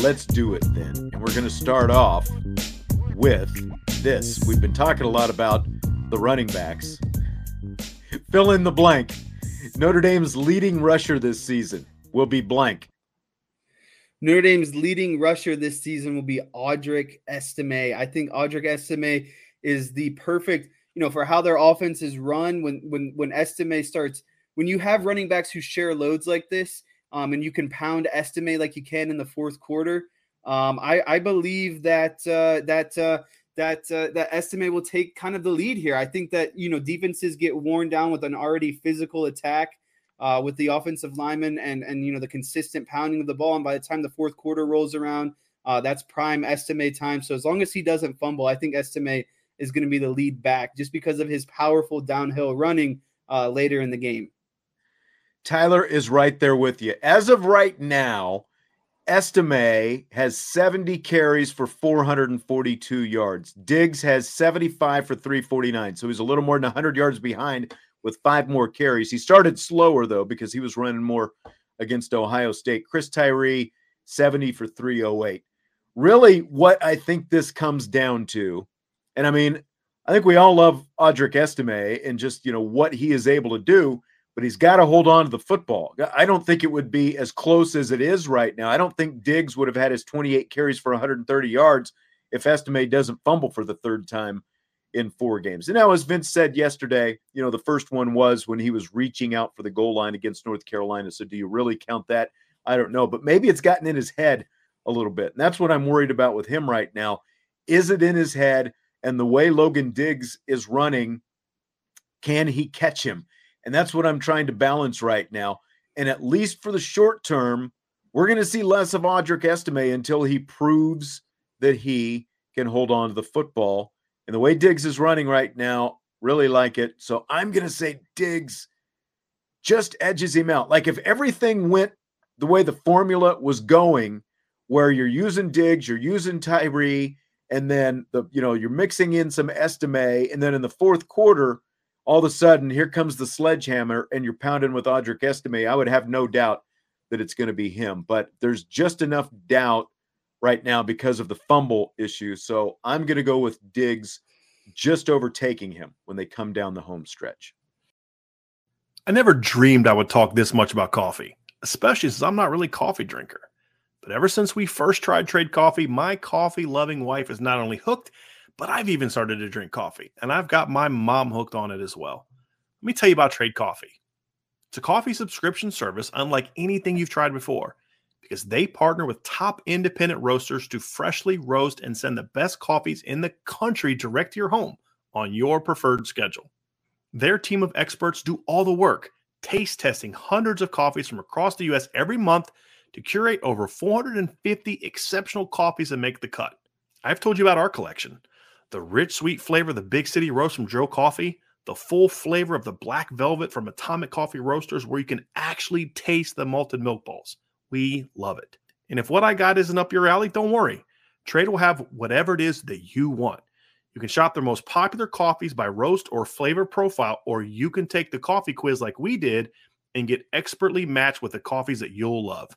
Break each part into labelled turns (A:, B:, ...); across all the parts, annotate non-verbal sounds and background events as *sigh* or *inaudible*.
A: Let's do it then. And we're going to start off with this. We've been talking a lot about the running backs. Fill in the blank. Notre Dame's leading rusher this season will be blank.
B: Notre Dame's leading rusher this season will be Audric Estime. I think Audric Estime is the perfect, you know, for how their offense is run. When when when Estime starts, when you have running backs who share loads like this, um, and you can pound Estime like you can in the fourth quarter. Um, I, I believe that uh, that uh, that uh, that Estime will take kind of the lead here. I think that you know defenses get worn down with an already physical attack uh, with the offensive lineman and and you know the consistent pounding of the ball. And by the time the fourth quarter rolls around, uh, that's prime Estime time. So as long as he doesn't fumble, I think Estime is going to be the lead back just because of his powerful downhill running uh, later in the game.
A: Tyler is right there with you. As of right now, Estime has 70 carries for 442 yards. Diggs has 75 for 349. So he's a little more than 100 yards behind with five more carries. He started slower, though, because he was running more against Ohio State. Chris Tyree, 70 for 308. Really, what I think this comes down to, and I mean, I think we all love Audric Estime and just, you know, what he is able to do but he's got to hold on to the football. I don't think it would be as close as it is right now. I don't think Diggs would have had his 28 carries for 130 yards if Estime doesn't fumble for the third time in four games. And now, as Vince said yesterday, you know, the first one was when he was reaching out for the goal line against North Carolina. So do you really count that? I don't know, but maybe it's gotten in his head a little bit. And that's what I'm worried about with him right now. Is it in his head? And the way Logan Diggs is running, can he catch him? And that's what I'm trying to balance right now. And at least for the short term, we're going to see less of Audric Estime until he proves that he can hold on to the football. And the way Diggs is running right now, really like it. So I'm going to say Diggs just edges him out. Like if everything went the way the formula was going, where you're using Diggs, you're using Tyree, and then the you know you're mixing in some Estime, and then in the fourth quarter all of a sudden here comes the sledgehammer and you're pounding with Audric Estime, I would have no doubt that it's going to be him. But there's just enough doubt right now because of the fumble issue. So I'm going to go with Diggs just overtaking him when they come down the home stretch.
C: I never dreamed I would talk this much about coffee, especially since I'm not really a coffee drinker. But ever since we first tried Trade Coffee, my coffee loving wife is not only hooked, but I've even started to drink coffee and I've got my mom hooked on it as well. Let me tell you about Trade Coffee. It's a coffee subscription service unlike anything you've tried before because they partner with top independent roasters to freshly roast and send the best coffees in the country direct to your home on your preferred schedule. Their team of experts do all the work, taste testing hundreds of coffees from across the US every month to curate over 450 exceptional coffees that make the cut. I've told you about our collection the rich, sweet flavor of the Big City Roast from Joe Coffee, the full flavor of the Black Velvet from Atomic Coffee Roasters, where you can actually taste the malted milk balls. We love it. And if what I got isn't up your alley, don't worry. Trade will have whatever it is that you want. You can shop their most popular coffees by roast or flavor profile, or you can take the coffee quiz like we did and get expertly matched with the coffees that you'll love.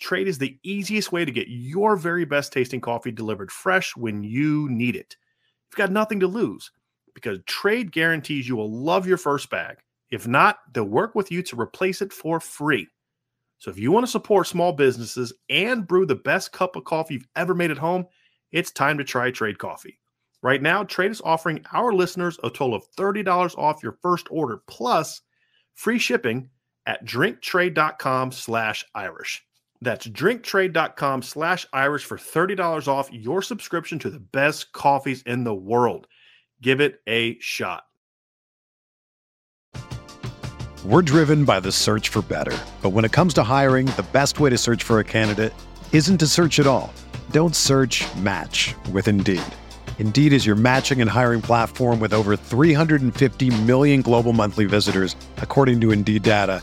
C: Trade is the easiest way to get your very best tasting coffee delivered fresh when you need it. Got nothing to lose because Trade guarantees you will love your first bag. If not, they'll work with you to replace it for free. So if you want to support small businesses and brew the best cup of coffee you've ever made at home, it's time to try Trade Coffee. Right now, Trade is offering our listeners a total of $30 off your first order plus free shipping at drinktrade.com slash Irish. That's drinktrade.com slash Irish for $30 off your subscription to the best coffees in the world. Give it a shot.
D: We're driven by the search for better. But when it comes to hiring, the best way to search for a candidate isn't to search at all. Don't search match with Indeed. Indeed is your matching and hiring platform with over 350 million global monthly visitors, according to Indeed data,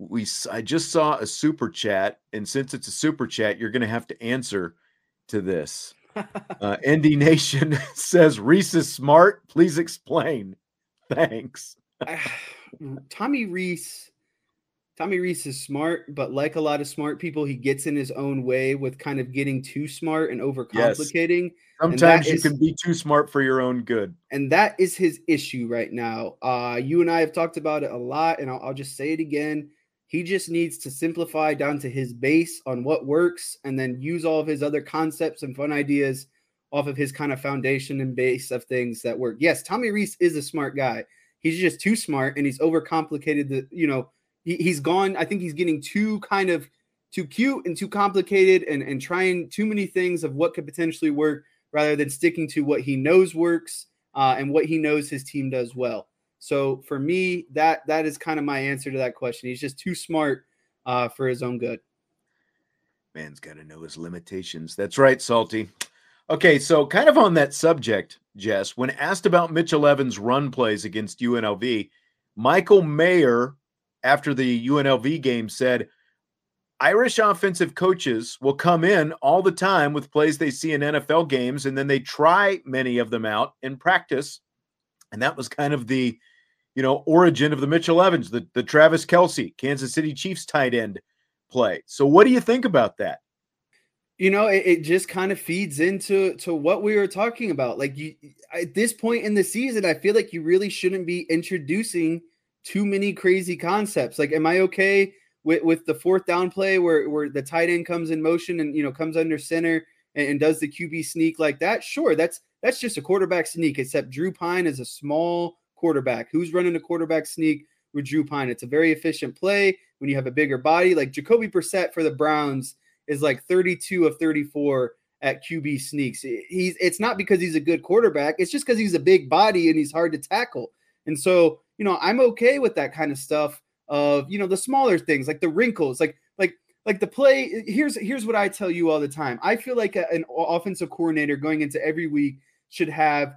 A: We I just saw a super chat, and since it's a super chat, you're going to have to answer to this. *laughs* Uh, ND Nation *laughs* says Rees is smart. Please explain. Thanks.
B: Tommy Rees. Tommy Rees is smart, but like a lot of smart people, he gets in his own way with kind of getting too smart and overcomplicating. Yes.
A: Sometimes you is, can be too smart for your own good.
B: And that is his issue right now. Uh, you and I have talked about it a lot, and I'll, I'll just say it again. He just needs to simplify down to his base on what works and then use all of his other concepts and fun ideas off of his kind of foundation and base of things that work. Yes, Tommy Rees is a smart guy. He's just too smart and he's overcomplicated the, you know, he, he's gone. I think he's getting too kind of too cute and too complicated and, and trying too many things of what could potentially work rather than sticking to what he knows works uh, and what he knows his team does well. So for me, that that is kind of my answer to that question. He's just too smart uh, for his own good.
A: Man's got to know his limitations. That's right, Salty. Okay, so kind of on that subject, Jess, when asked about Mitchell Evans' run plays against UNLV, Michael Mayer, after the UNLV game, said Irish offensive coaches will come in all the time with plays they see in NFL games, and then they try many of them out in practice. And that was kind of the you know, origin of the Mitchell Evans, the, the Travis Kelce, Kansas City Chiefs tight end play. So what do you think about that?
B: You know, it, it just kind of feeds into to what we were talking about. Like you at this point in the season, I feel like you really shouldn't be introducing too many crazy concepts. Like, am I okay with, with the fourth down play where, where the tight end comes in motion and you know comes under center and, and does the QB sneak like that? Sure, that's that's just a quarterback sneak, except Drew Pyne is a small quarterback. Who's running a quarterback sneak with Drew Pyne? It's a very efficient play when you have a bigger body. Like Jacoby Brissett for the Browns is like 32 of 34 at QB sneaks. He's it's not because he's a good quarterback, it's just because he's a big body and he's hard to tackle. And so, you know, I'm okay with that kind of stuff of, you know, the smaller things like the wrinkles, like like like the play here's here's what I tell you all the time. I feel like a, an offensive coordinator going into every week should have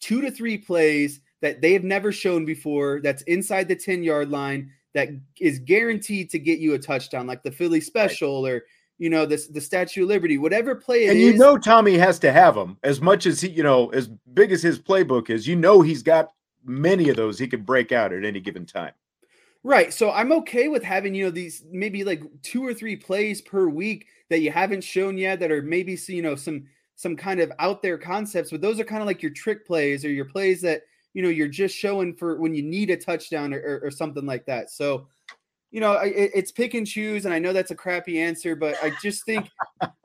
B: two to three plays that they have never shown before that's inside the 10 yard line that is guaranteed to get you a touchdown, like the Philly special or you know the the Statue of Liberty, whatever play
A: and you know Tommy has to have them as much as he, you know, as big as his playbook is. You know he's got many of those he could break out at any given time.
B: Right. So I'm okay with having, you know, these maybe like two or three plays per week that you haven't shown yet that are maybe, you know, some some kind of out there concepts, but those are kind of like your trick plays or your plays that you know you're just showing for when you need a touchdown or, or, or something like that. So you know, it, it's pick and choose, and I know that's a crappy answer, but I just think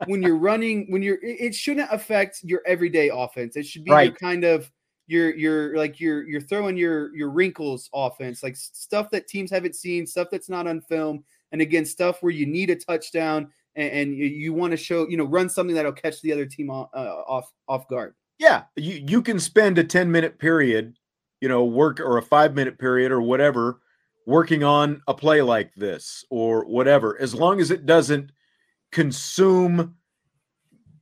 B: when you're running, when you're, it, it, shouldn't affect your everyday offense. It should be right. your kind of your your like you're you're throwing your your wrinkles offense, like stuff that teams haven't seen, stuff that's not on film, and again, stuff where you need a touchdown and, and you, want to show, you know, run something that'll catch the other team off, uh, off off guard.
A: Yeah, you you can spend a ten minute period, you know, work or a five minute period or whatever working on a play like this or whatever, as long as it doesn't consume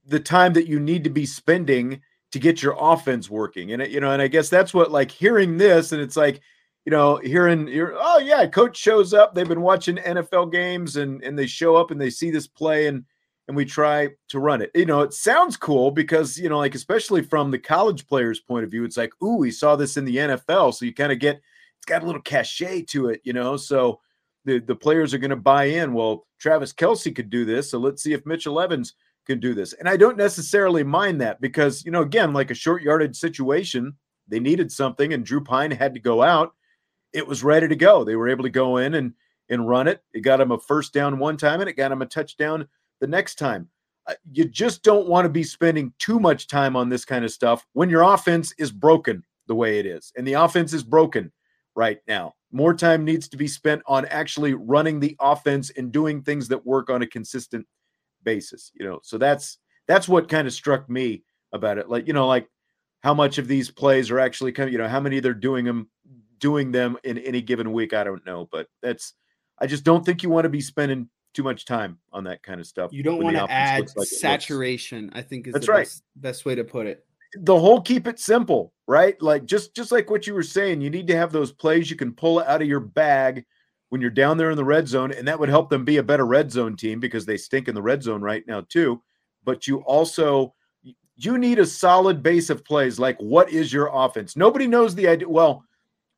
A: the time that you need to be spending to get your offense working. And it, you know, and I guess that's what like hearing this, and it's like, you know, hearing you're oh yeah, coach shows up. They've been watching NFL games and and they show up and they see this play and and we try to run it. You know, it sounds cool because you know, like especially from the college players' point of view, it's like, ooh, we saw this in the NFL, so you kind of get it's got a little cachet to it, you know. So the, the players are going to buy in. Well, Travis Kelce could do this. So let's see if Mitchell Evans can do this. And I don't necessarily mind that because, you know, again, like a short yardage situation, they needed something and Drew Pyne had to go out. It was ready to go. They were able to go in and and run it. It got him a first down one time and it got him a touchdown the next time. Uh, you just don't want to be spending too much time on this kind of stuff when your offense is broken the way it is. And the offense is broken right now. More time needs to be spent on actually running the offense and doing things that work on a consistent basis, you know. So that's that's what kind of struck me about it. Like, you know, like how much of these plays are actually of, you know, how many they're doing them doing them in any given week, I don't know, but that's I just don't think you want to be spending too much time on that kind of stuff.
B: You don't want to add like saturation, I think is
A: that's
B: the
A: right.
B: best, best way to put it
A: the whole keep it simple, right? Like just just like what you were saying, you need to have those plays you can pull out of your bag when you're down there in the red zone, and that would help them be a better red zone team because they stink in the red zone right now too. But you also you need a solid base of plays. Like, what is your offense? Nobody knows the idea. Well,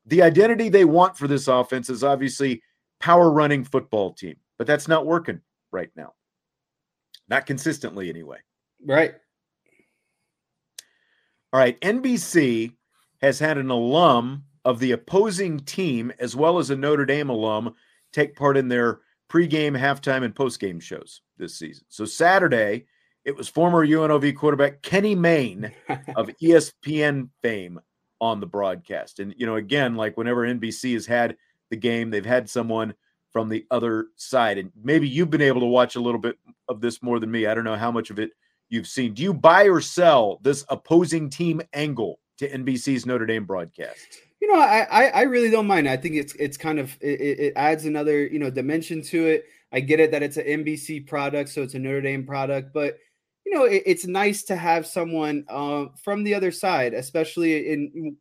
A: the identity they want for this offense is obviously power running football team, but that's not working right now. Not consistently, anyway.
B: Right.
A: All right, NBC has had an alum of the opposing team as well as a Notre Dame alum take part in their pregame, halftime, and postgame shows this season. So Saturday, it was former UNLV quarterback Kenny Mayne of *laughs* ESPN fame on the broadcast. And you know, again, like whenever NBC has had the game, they've had someone from the other side. And maybe you've been able to watch a little bit of this more than me. I don't know how much of it you've seen. Do you buy or sell this opposing team angle to NBC's Notre Dame broadcast?
B: You know, I I really don't mind. I think it's it's kind of it, it adds another you know dimension to it. I get it that it's an NBC product, so it's a Notre Dame product, but you know it, it's nice to have someone uh, from the other side, especially in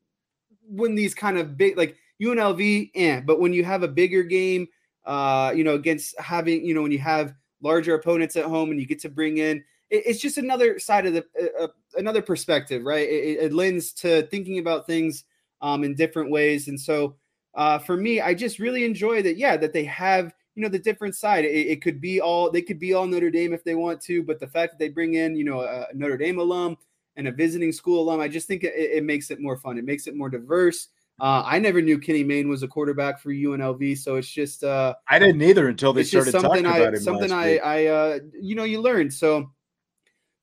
B: when these kind of big like UNLV, eh, but when you have a bigger game, uh, you know, against having you know when you have larger opponents at home and you get to bring in it's just another side of the uh, uh, another perspective, right? It, it, lends to thinking about things um, in different ways, and so uh, for me, I just really enjoy that. Yeah, that they have you know the different side. It, it, could be all they could be all Notre Dame if they want to, but the fact that they bring in you know a Notre Dame alum and a visiting school alum, I just think it, it makes it more fun. It makes it more diverse. Uh, I never knew Kenny Mayne was a quarterback for UNLV, so it's just uh,
A: I didn't either until they started talking
B: I,
A: about him.
B: Something I, I, uh, you know, you learn. So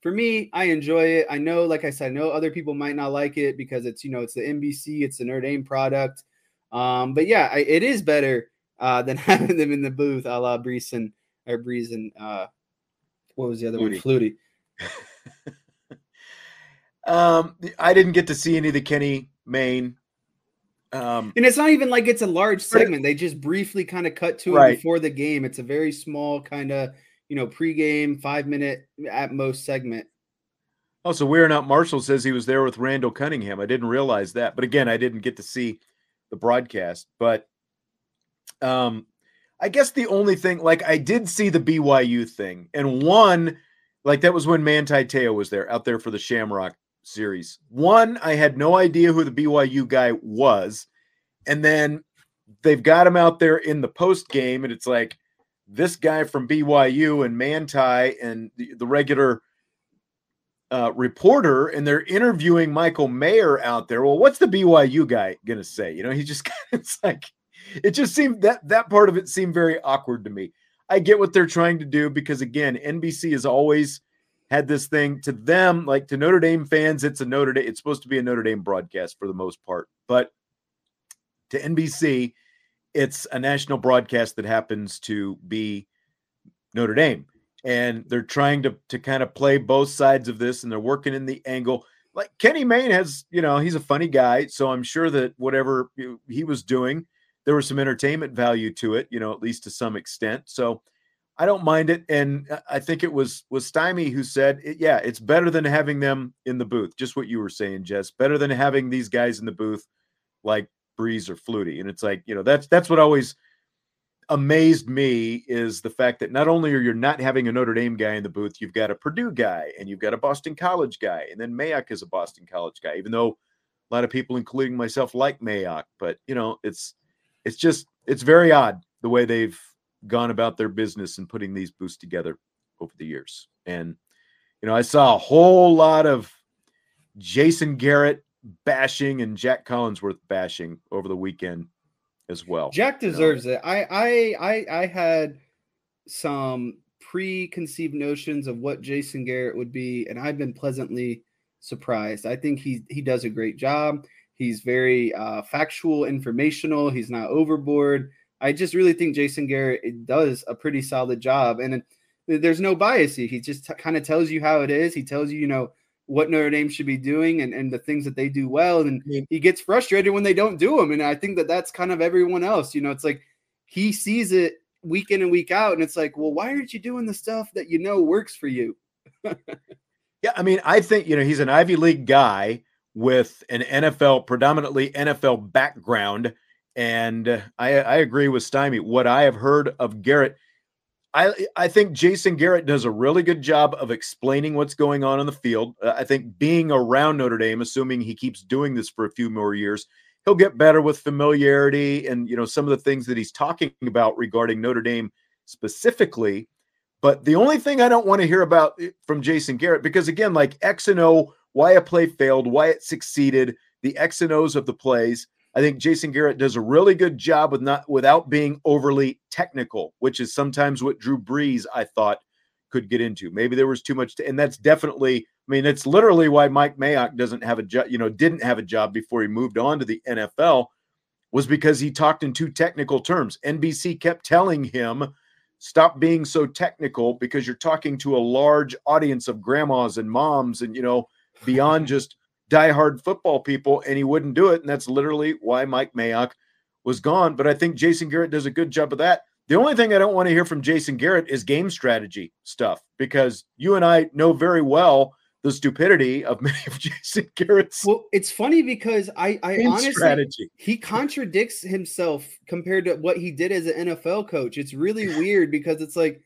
B: for me, I enjoy it. I know, like I said, I know other people might not like it because it's you know it's the NBC, it's the Notre Dame product. Um, but yeah, I, it is better uh, than *laughs* having them in the booth, a la Brees and or Brees and uh, what was the other Flutie. one?
A: Flutie. *laughs* um, I didn't get to see any of the Kenny Mayne.
B: Um, and it's not even like it's a large segment. They just briefly kind of cut to it right. before the game. It's a very small kind of you know, pregame, five minute at most segment.
A: Oh, so We're Not Marshall says he was there with Randall Cunningham. I didn't realize that. But again, I didn't get to see the broadcast. But um, I guess the only thing, like I did see the BYU thing, and one, like that was when Manti Te'o was there out there for the Shamrock series. One, I had no idea who the BYU guy was. And then they've got him out there in the post game, and it's like, this guy from BYU and Manti and the, the regular uh, reporter and they're interviewing Michael Mayer out there. Well, what's the BYU guy going to say? You know, he just *laughs* it's like it just seemed that that part of it seemed very awkward to me. I get what they're trying to do because again, NBC has always had this thing to them, like to Notre Dame fans, it's a Notre Dame, it's supposed to be a Notre Dame broadcast for the most part. But to NBC, it's a national broadcast that happens to be Notre Dame. And they're trying to to kind of play both sides of this and they're working in the angle. Like Kenny Mayne has, you know, he's a funny guy. So I'm sure that whatever he was doing, there was some entertainment value to it, you know, at least to some extent. So I don't mind it. And I think it was was Stymie who said, yeah, it's better than having them in the booth. Just what you were saying, Jess. Better than having these guys in the booth like Brees or Flutie. And it's like, you know, that's that's what always amazed me is the fact that not only are you not having a Notre Dame guy in the booth, you've got a Purdue guy and you've got a Boston College guy, and then Mayock is a Boston College guy, even though a lot of people, including myself, like Mayock. But you know, it's it's just it's very odd the way they've gone about their business and putting these booths together over the years. And you know, I saw a whole lot of Jason Garrett bashing and Jack Collinsworth bashing over the weekend as well.
B: Jack deserves you know? it. I I I I had some preconceived notions of what Jason Garrett would be, and I've been pleasantly surprised. I think he he does a great job. He's very uh, factual, informational. He's not overboard. I just really think Jason Garrett does a pretty solid job, and there's no bias. He just t- kind of tells you how it is. He tells you, you know, what Notre Dame should be doing and, and the things that they do well. And he gets frustrated when they don't do them. And I think that that's kind of everyone else. You know, it's like he sees it week in and week out, and it's like, well, why aren't you doing the stuff that you know works for you? *laughs*
A: yeah, I mean, I think you know he's an Ivy League guy with an NFL, predominantly NFL background and I, I agree with Stymie. What I have heard of Garrett, I I think Jason Garrett does a really good job of explaining what's going on in the field. Uh, I think being around Notre Dame, assuming he keeps doing this for a few more years, he'll get better with familiarity and you know some of the things that he's talking about regarding Notre Dame specifically. But the only thing I don't want to hear about eh, from Jason Garrett, because again, like X and O, why a play failed, why it succeeded, the X and O's of the plays I think Jason Garrett does a really good job with not without being overly technical, which is sometimes what Drew Brees I thought could get into. Maybe there was too much, to, and that's definitely. I mean, it's literally why Mike Mayock doesn't have a job. You know, didn't have a job before he moved on to the NFL, was because he talked in too technical terms. NBC kept telling him, "Stop being so technical," because you're talking to a large audience of grandmas and moms, and you know, beyond just diehard football people, and he wouldn't do it. And that's literally why Mike Mayock was gone. But I think Jason Garrett does a good job of that. The only thing I don't want to hear from Jason Garrett is game strategy stuff because you and I know very well the stupidity of *laughs* many of Jason Garrett's.
B: Well, it's funny because I, I honestly strategy. he contradicts himself compared to what he did as an NFL coach. It's really weird because it's like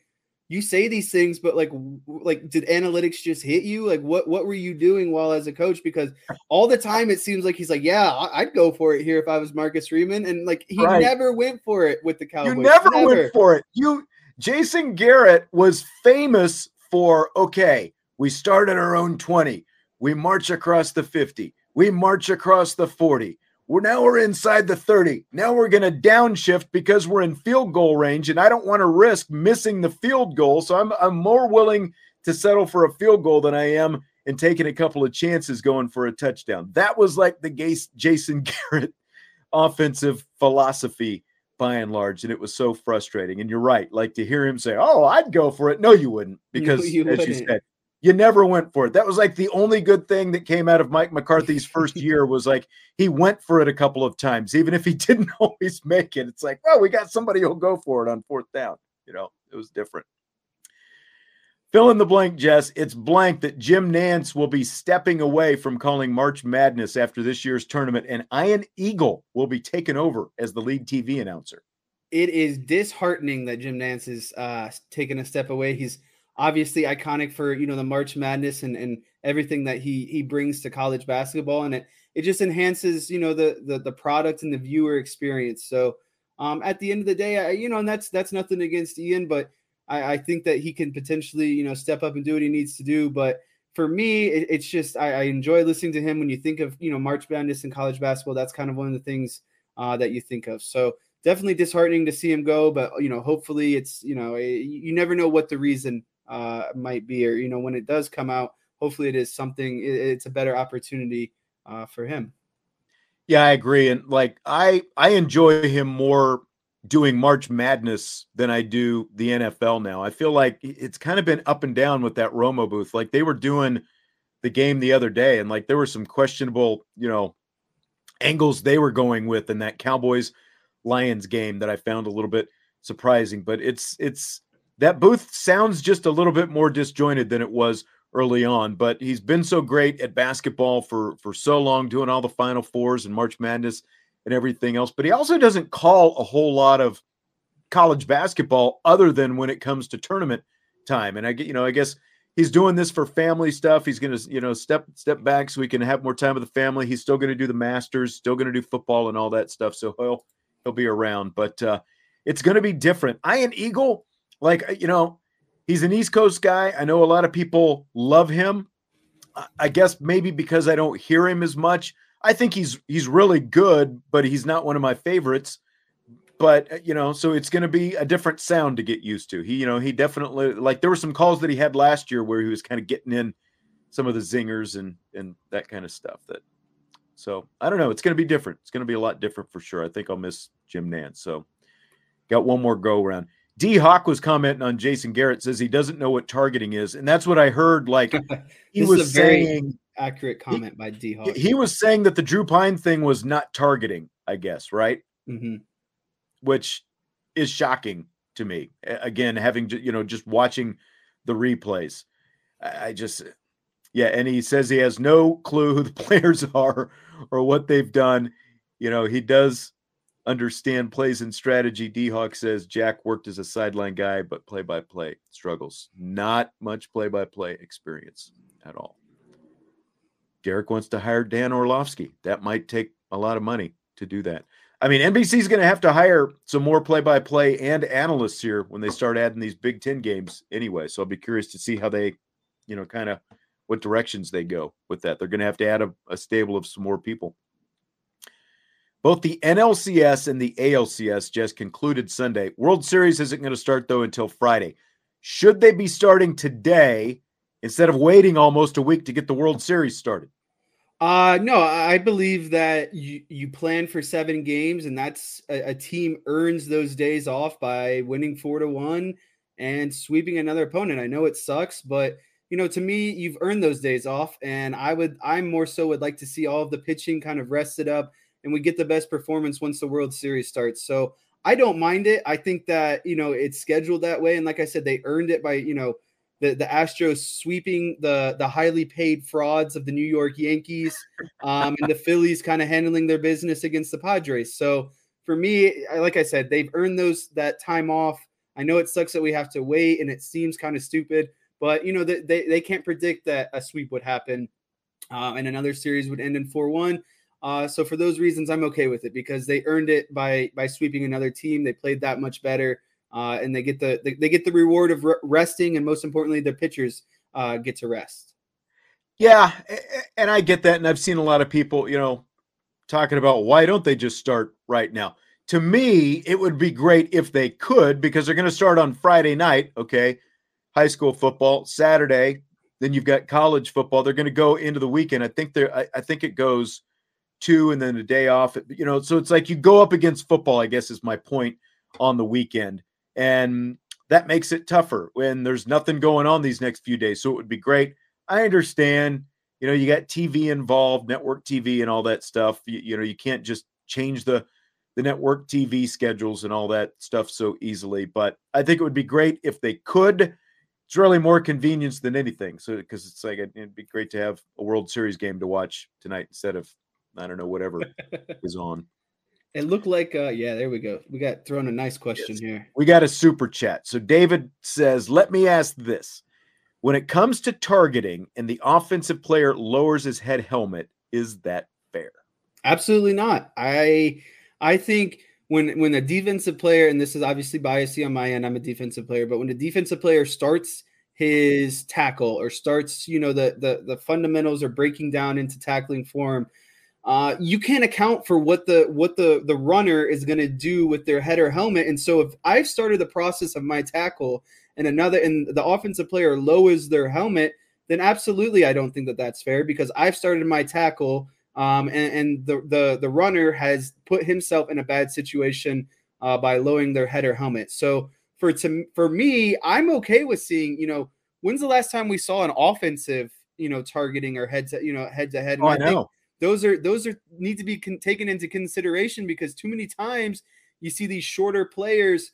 B: you say these things, but like, like, did analytics just hit you? Like, what what were you doing while as a coach? Because all the time it seems like he's like, yeah, I'd go for it here if I was Marcus Freeman, and like he right. never went for it with the Cowboys.
A: You never, never went for it. You, Jason Garrett was famous for okay, we start at our own twenty, we march across the fifty, we march across the forty we're now we're inside the 30. Now we're going to downshift because we're in field goal range, and I don't want to risk missing the field goal. So I'm I'm more willing to settle for a field goal than I am in taking a couple of chances going for a touchdown. That was like the Jason *laughs* Garrett offensive philosophy by and large, and it was so frustrating. And you're right, like to hear him say, "Oh, I'd go for it." No, you wouldn't, because you, you as wouldn't. you said, you never went for it. That was like the only good thing that came out of Mike McCarthy's first *laughs* year was like he went for it a couple of times, even if he *laughs* didn't *laughs* always make it. It's like, well, we got somebody who'll go for it on fourth down. You know, it was different. Fill in the blank, Jess. It's blank that Jim Nantz will be stepping away from calling March Madness after this year's tournament, and Ian Eagle will be taken over as the lead TV announcer.
B: It is disheartening that Jim Nantz is uh, taking a step away. He's obviously iconic for you know the March Madness and and everything that he he brings to college basketball, and it it just enhances you know the the the product and the viewer experience. So um, at the end of the day, I, you know, and that's that's nothing against Ian, but I, I think that he can potentially you know step up and do what he needs to do, but for me, it, it's just I, I, enjoy listening to him. When you think of you know March Madness and college basketball, that's kind of one of the things uh, that you think of. So definitely disheartening to see him go, but you know hopefully it's you know you never know what the reason uh, might be, or you know when it does come out, hopefully it is something. It, it's a better opportunity uh, for him.
A: Yeah, I agree, and like I I enjoy him more doing March Madness than I do the NFL now. I feel like it's kind of been up and down with that Romo booth. Like they were doing the game the other day, and like there were some questionable, you know, angles they were going with in that Cowboys Lions game that I found a little bit surprising. But it's it's that booth sounds just a little bit more disjointed than it was early on. But he's been so great at basketball for for so long, doing all the Final Fours and March Madness and everything else. But he also doesn't call a whole lot of college basketball other than when it comes to tournament time. And I get, you know, I guess he's doing this for family stuff. He's going to, you know, step step back so we can have more time with the family. He's still going to do the Masters, still going to do football and all that stuff. So he'll he'll be around, but uh, it's going to be different. I Ian Eagle, like you know, he's an East Coast guy. I know a lot of people love him. I guess maybe because I don't hear him as much. I think he's he's really good, but he's not one of my favorites. But uh, you know, so it's going to be a different sound to get used to. He, you know, he definitely like there were some calls that he had last year where he was kind of getting in some of the zingers and and that kind of stuff. That so I don't know. It's going to be different. It's going to be a lot different for sure. I think I'll miss Jim Nantz. So got one more go around. D Hawk was commenting on Jason Garrett says he doesn't know what targeting is, and that's what I heard. Like *laughs* he was saying,
B: accurate comment
A: he,
B: by D Hawk.
A: He was saying that the Drew Pyne thing was not targeting, I guess, right?
B: Mm-hmm.
A: Which is shocking to me. Again, having you know just watching the replays, I just yeah, and he says he has no clue who the *laughs* players are or what they've done. You know, he does understand plays and strategy. D Hawk says Jack worked as a sideline guy, but play by play struggles. Not much play by play experience at all. Derek wants to hire Dan Orlovsky. That might take a lot of money to do that. I mean, NBC is going to have to hire some more play by play and analysts here when they start adding these Big Ten games anyway. So I'll be curious to see how they, you know, kind of what directions they go with that. They're going to have to add a, a stable of some more people. Both the NLCS and the ALCS just concluded Sunday. World Series isn't going to start, though, until Friday. Should they be starting today instead of waiting almost a week to get the World Series started?
B: Uh no, I believe that you you plan for seven games, and that's a, a, team earns those days off by winning four to one and sweeping another opponent. I know it sucks, but you know, to me, you've earned those days off, and I would I more so would like to see all of the pitching kind of rested up, and we get the best performance once the World Series starts. So I don't mind it. I think that you know it's scheduled that way, and like I said, they earned it by you know the, the Astros sweeping the the highly paid frauds of the New York Yankees, um, and the *laughs* Phillies kind of handling their business against the Padres. So for me, like I said, they've earned those that time off. I know it sucks that we have to wait, and it seems kind of stupid, but you know they they, they can't predict that a sweep would happen, uh, and another series would end in four one. Uh, so for those reasons, I'm okay with it because they earned it by by sweeping another team. They played that much better uh, and they get the they get the reward of resting, and most importantly, their pitchers uh, get to rest.
A: Yeah, and I get that, and I've seen a lot of people, you know, talking about why don't they just start right now? To me, it would be great if they could because they're going to start on Friday night. Okay, high school football Saturday, then you've got college football. They're going to go into the weekend. I think they're. I, I think it goes two and then a day off. You know, so it's like you go up against football. I guess is my point on the weekend. And that makes it tougher when there's nothing going on these next few days. So it would be great. I understand, you know, you got TV involved, network TV and all that stuff. You, you know, you can't just change the the network TV schedules and all that stuff so easily. But I think it would be great if they could. It's really more convenience than anything. So because it's like it'd be great to have a World Series game to watch tonight instead of I don't know whatever *laughs* is on.
B: It looked like, uh, yeah, there we go. We got thrown a nice question yes. here.
A: We got a super chat. So David says, let me ask this. When it comes to targeting and the offensive player lowers his head helmet, is that fair?
B: Absolutely not. I I think when when a defensive player, and this is obviously biasy on my end, I'm a defensive player, but when a defensive player starts his tackle or starts, you know, the the the fundamentals are breaking down into tackling form, uh, you can't account for what the what the the runner is going to do with their head or helmet. And so if I've started the process of my tackle and another and the offensive player lowers their helmet, then absolutely I don't think that that's fair because I've started my tackle um, and, and the, the the runner has put himself in a bad situation uh, by lowering their head or helmet. So for to for me, I'm okay with seeing. You know, when's the last time we saw an offensive, you know, targeting or head to you know head to head?
A: Oh, I know.
B: Those are those are need to be con- taken into consideration because too many times you see these shorter players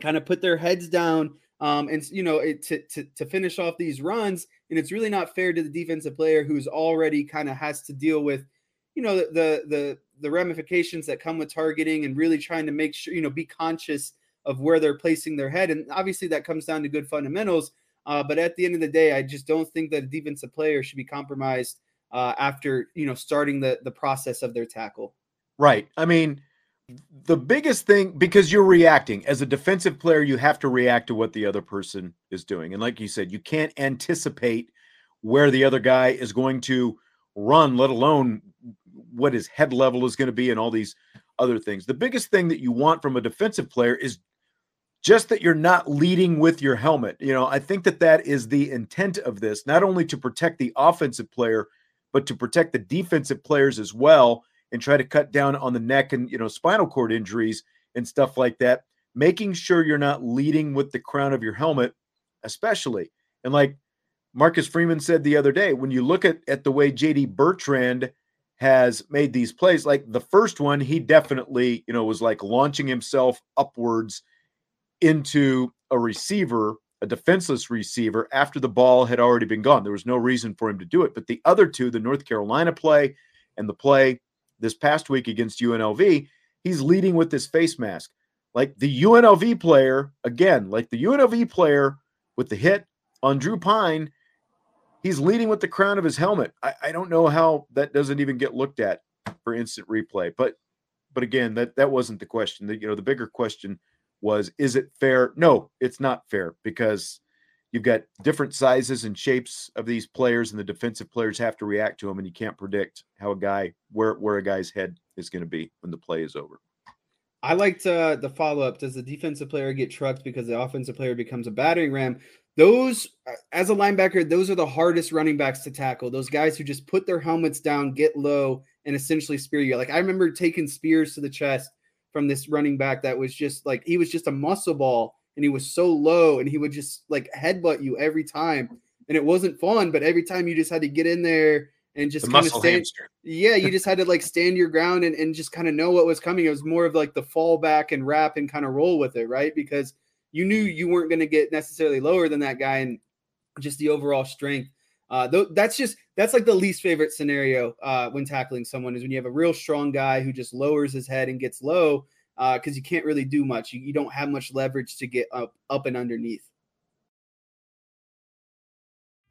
B: kind of put their heads down um, and you know it, to, to to finish off these runs and it's really not fair to the defensive player who's already kind of has to deal with you know the the the ramifications that come with targeting and really trying to make sure you know be conscious of where they're placing their head and obviously that comes down to good fundamentals uh, but at the end of the day i just don't think that a defensive player should be compromised uh, after you know starting the the process of their tackle.
A: Right. I mean the biggest thing because you're reacting. As a defensive player you have to react to what the other person is doing. And like you said you can't anticipate where the other guy is going to run let alone what his head level is going to be and all these other things. The biggest thing that you want from a defensive player is just that you're not leading with your helmet. You know i think that that is the intent of this not only to protect the offensive player but to protect the defensive players as well and try to cut down on the neck and you know spinal cord injuries and stuff like that making sure you're not leading with the crown of your helmet especially. And like marcus freeman said the other day when you look at, at the way jd bertrand has made these plays like the first one he definitely you know was like launching himself upwards into a receiver a defenseless receiver after the ball had already been gone there was no reason for him to do it but the other two the north carolina play and the play this past week against UNLV, he's leading with this face mask. Like the UNLV player, again, like the UNLV player with the hit on Drew Pyne, he's leading with the crown of his helmet. I, I don't know how that doesn't even get looked at for instant replay. But but again, that that wasn't the question. The, you know, the bigger question was, is it fair? No, it's not fair because you've got different sizes and shapes of these players, and the defensive players have to react to them, and you can't predict how a guy where where a guy's head is going to be when the play is over.
B: I liked uh, the follow up. Does the defensive player get trucked because the offensive player becomes a battering ram? Those, uh, as a linebacker, those are the hardest running backs to tackle. Those guys who just put their helmets down, get low, and essentially spear you. Like I remember taking spears to the chest from this running back that was just like he was just a muscle ball and he was so low and he would just like headbutt you every time. And it wasn't fun, but every time you just had to get in there and just kind of stand. Hamster. Yeah, you *laughs* just had to like stand your ground and, and just kind of know what was coming. It was more of like the fall back and wrap and kind of roll with it, right? Because you knew you weren't going to get necessarily lower than that guy and just the overall strength. Uh, th- that's just that's like the least favorite scenario uh, when tackling someone is when you have a real strong guy who just lowers his head and gets low because uh, you can't really do much. You, you don't have much leverage to get up up and underneath.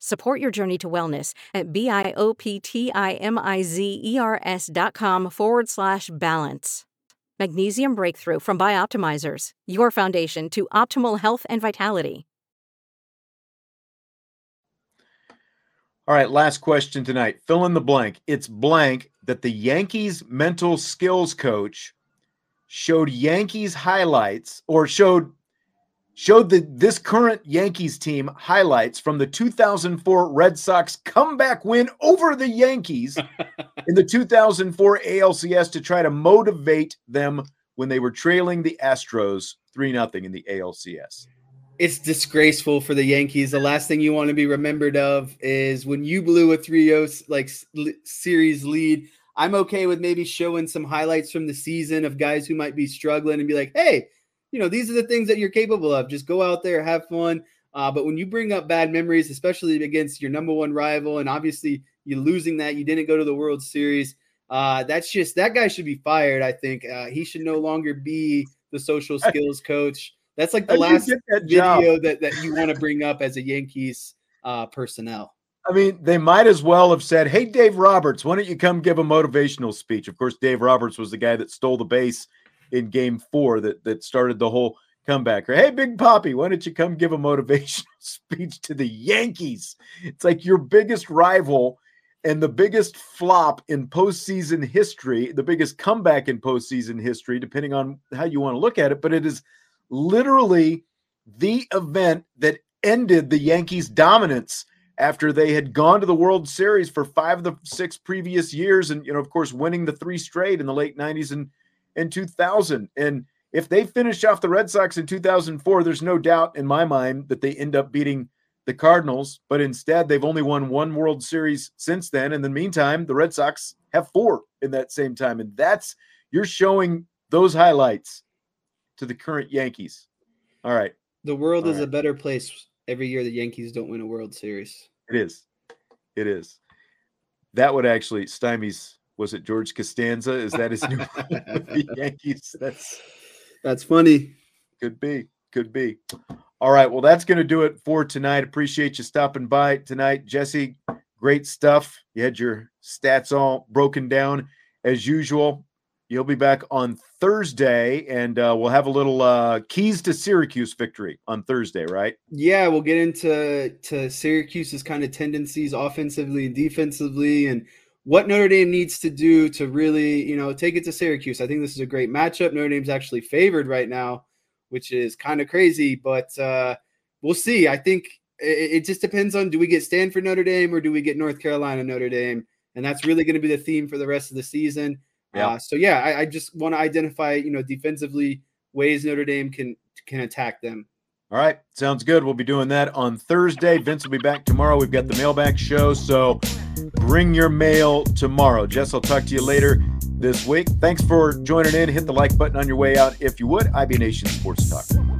E: Support your journey to wellness at B I O P T I M I Z E R S dot com forward slash balance. Magnesium Breakthrough from Bioptimizers, your foundation to optimal health and vitality.
A: All right, last question tonight. Fill in the blank. It's blank that the Yankees mental skills coach showed Yankees highlights or showed showed the this current Yankees team highlights from the 2004 Red Sox comeback win over the Yankees *laughs* in the 2004 ALCS to try to motivate them when they were trailing the Astros 3 0 in the ALCS.
B: It's disgraceful for the Yankees. The last thing you want to be remembered of is when you blew a 3-0 like series lead. I'm okay with maybe showing some highlights from the season of guys who might be struggling and be like, "Hey, you know, these are the things that you're capable of. Just go out there, have fun. Uh, but when you bring up bad memories, especially against your number one rival, and obviously you losing that, you didn't go to the World Series. Uh, that's just that guy should be fired. I think uh, he should no longer be the social skills coach. That's like the last that video that, that you want to bring up as a Yankees uh, personnel.
A: I mean, they might as well have said, "Hey, Dave Roberts, why don't you come give a motivational speech?" Of course, Dave Roberts was the guy that stole the base in game four that that started the whole comeback. Or, hey, Big Papi, why don't you come give a motivational *laughs* speech to the Yankees? It's like your biggest rival and the biggest flop in postseason history, the biggest comeback in postseason history, depending on how you want to look at it. But it is literally the event that ended the Yankees' dominance after they had gone to the World Series for five of the six previous years, and you know, of course, winning the three straight in the late '90s and in 2000. And if they finish off the Red Sox in 2004, there's no doubt in my mind that they end up beating the Cardinals. But instead, they've only won one World Series since then. In the meantime, the Red Sox have four in that same time. And that's, you're showing those highlights to the current Yankees. All right.
B: The world All is right. a better place every year the Yankees don't win a World Series.
A: It is. It is. That would actually stymies was it George Costanza? Is that his new *laughs* the *laughs* Yankees? That's
B: that's funny.
A: Could be. Could be. All right. Well, that's going to do it for tonight. Appreciate you stopping by tonight, Jesse. Great stuff. You had your stats all broken down as usual. You'll be back on Thursday, and uh, we'll have a little uh, keys to Syracuse victory on Thursday, right?
B: Yeah, we'll get into to Syracuse's kind of tendencies offensively and defensively, and what Notre Dame needs to do to really, you know, take it to Syracuse. I think this is a great matchup. Notre Dame's actually favored right now, which is kind of crazy, but uh, we'll see. I think it, it, just depends on do we get Stanford Notre Dame or do we get North Carolina Notre Dame, and that's really going to be the theme for the rest of the season. Yeah. Uh, so yeah, I, I just want to identify, you know, defensively ways Notre Dame can can attack them.
A: All right, sounds good. We'll be doing that on Thursday. Vince will be back tomorrow. We've got the mailbag show, so bring your mail tomorrow. Jess, I'll talk to you later this week. Thanks for joining in. Hit the like button on your way out if you would. IB Nation Sports Talk.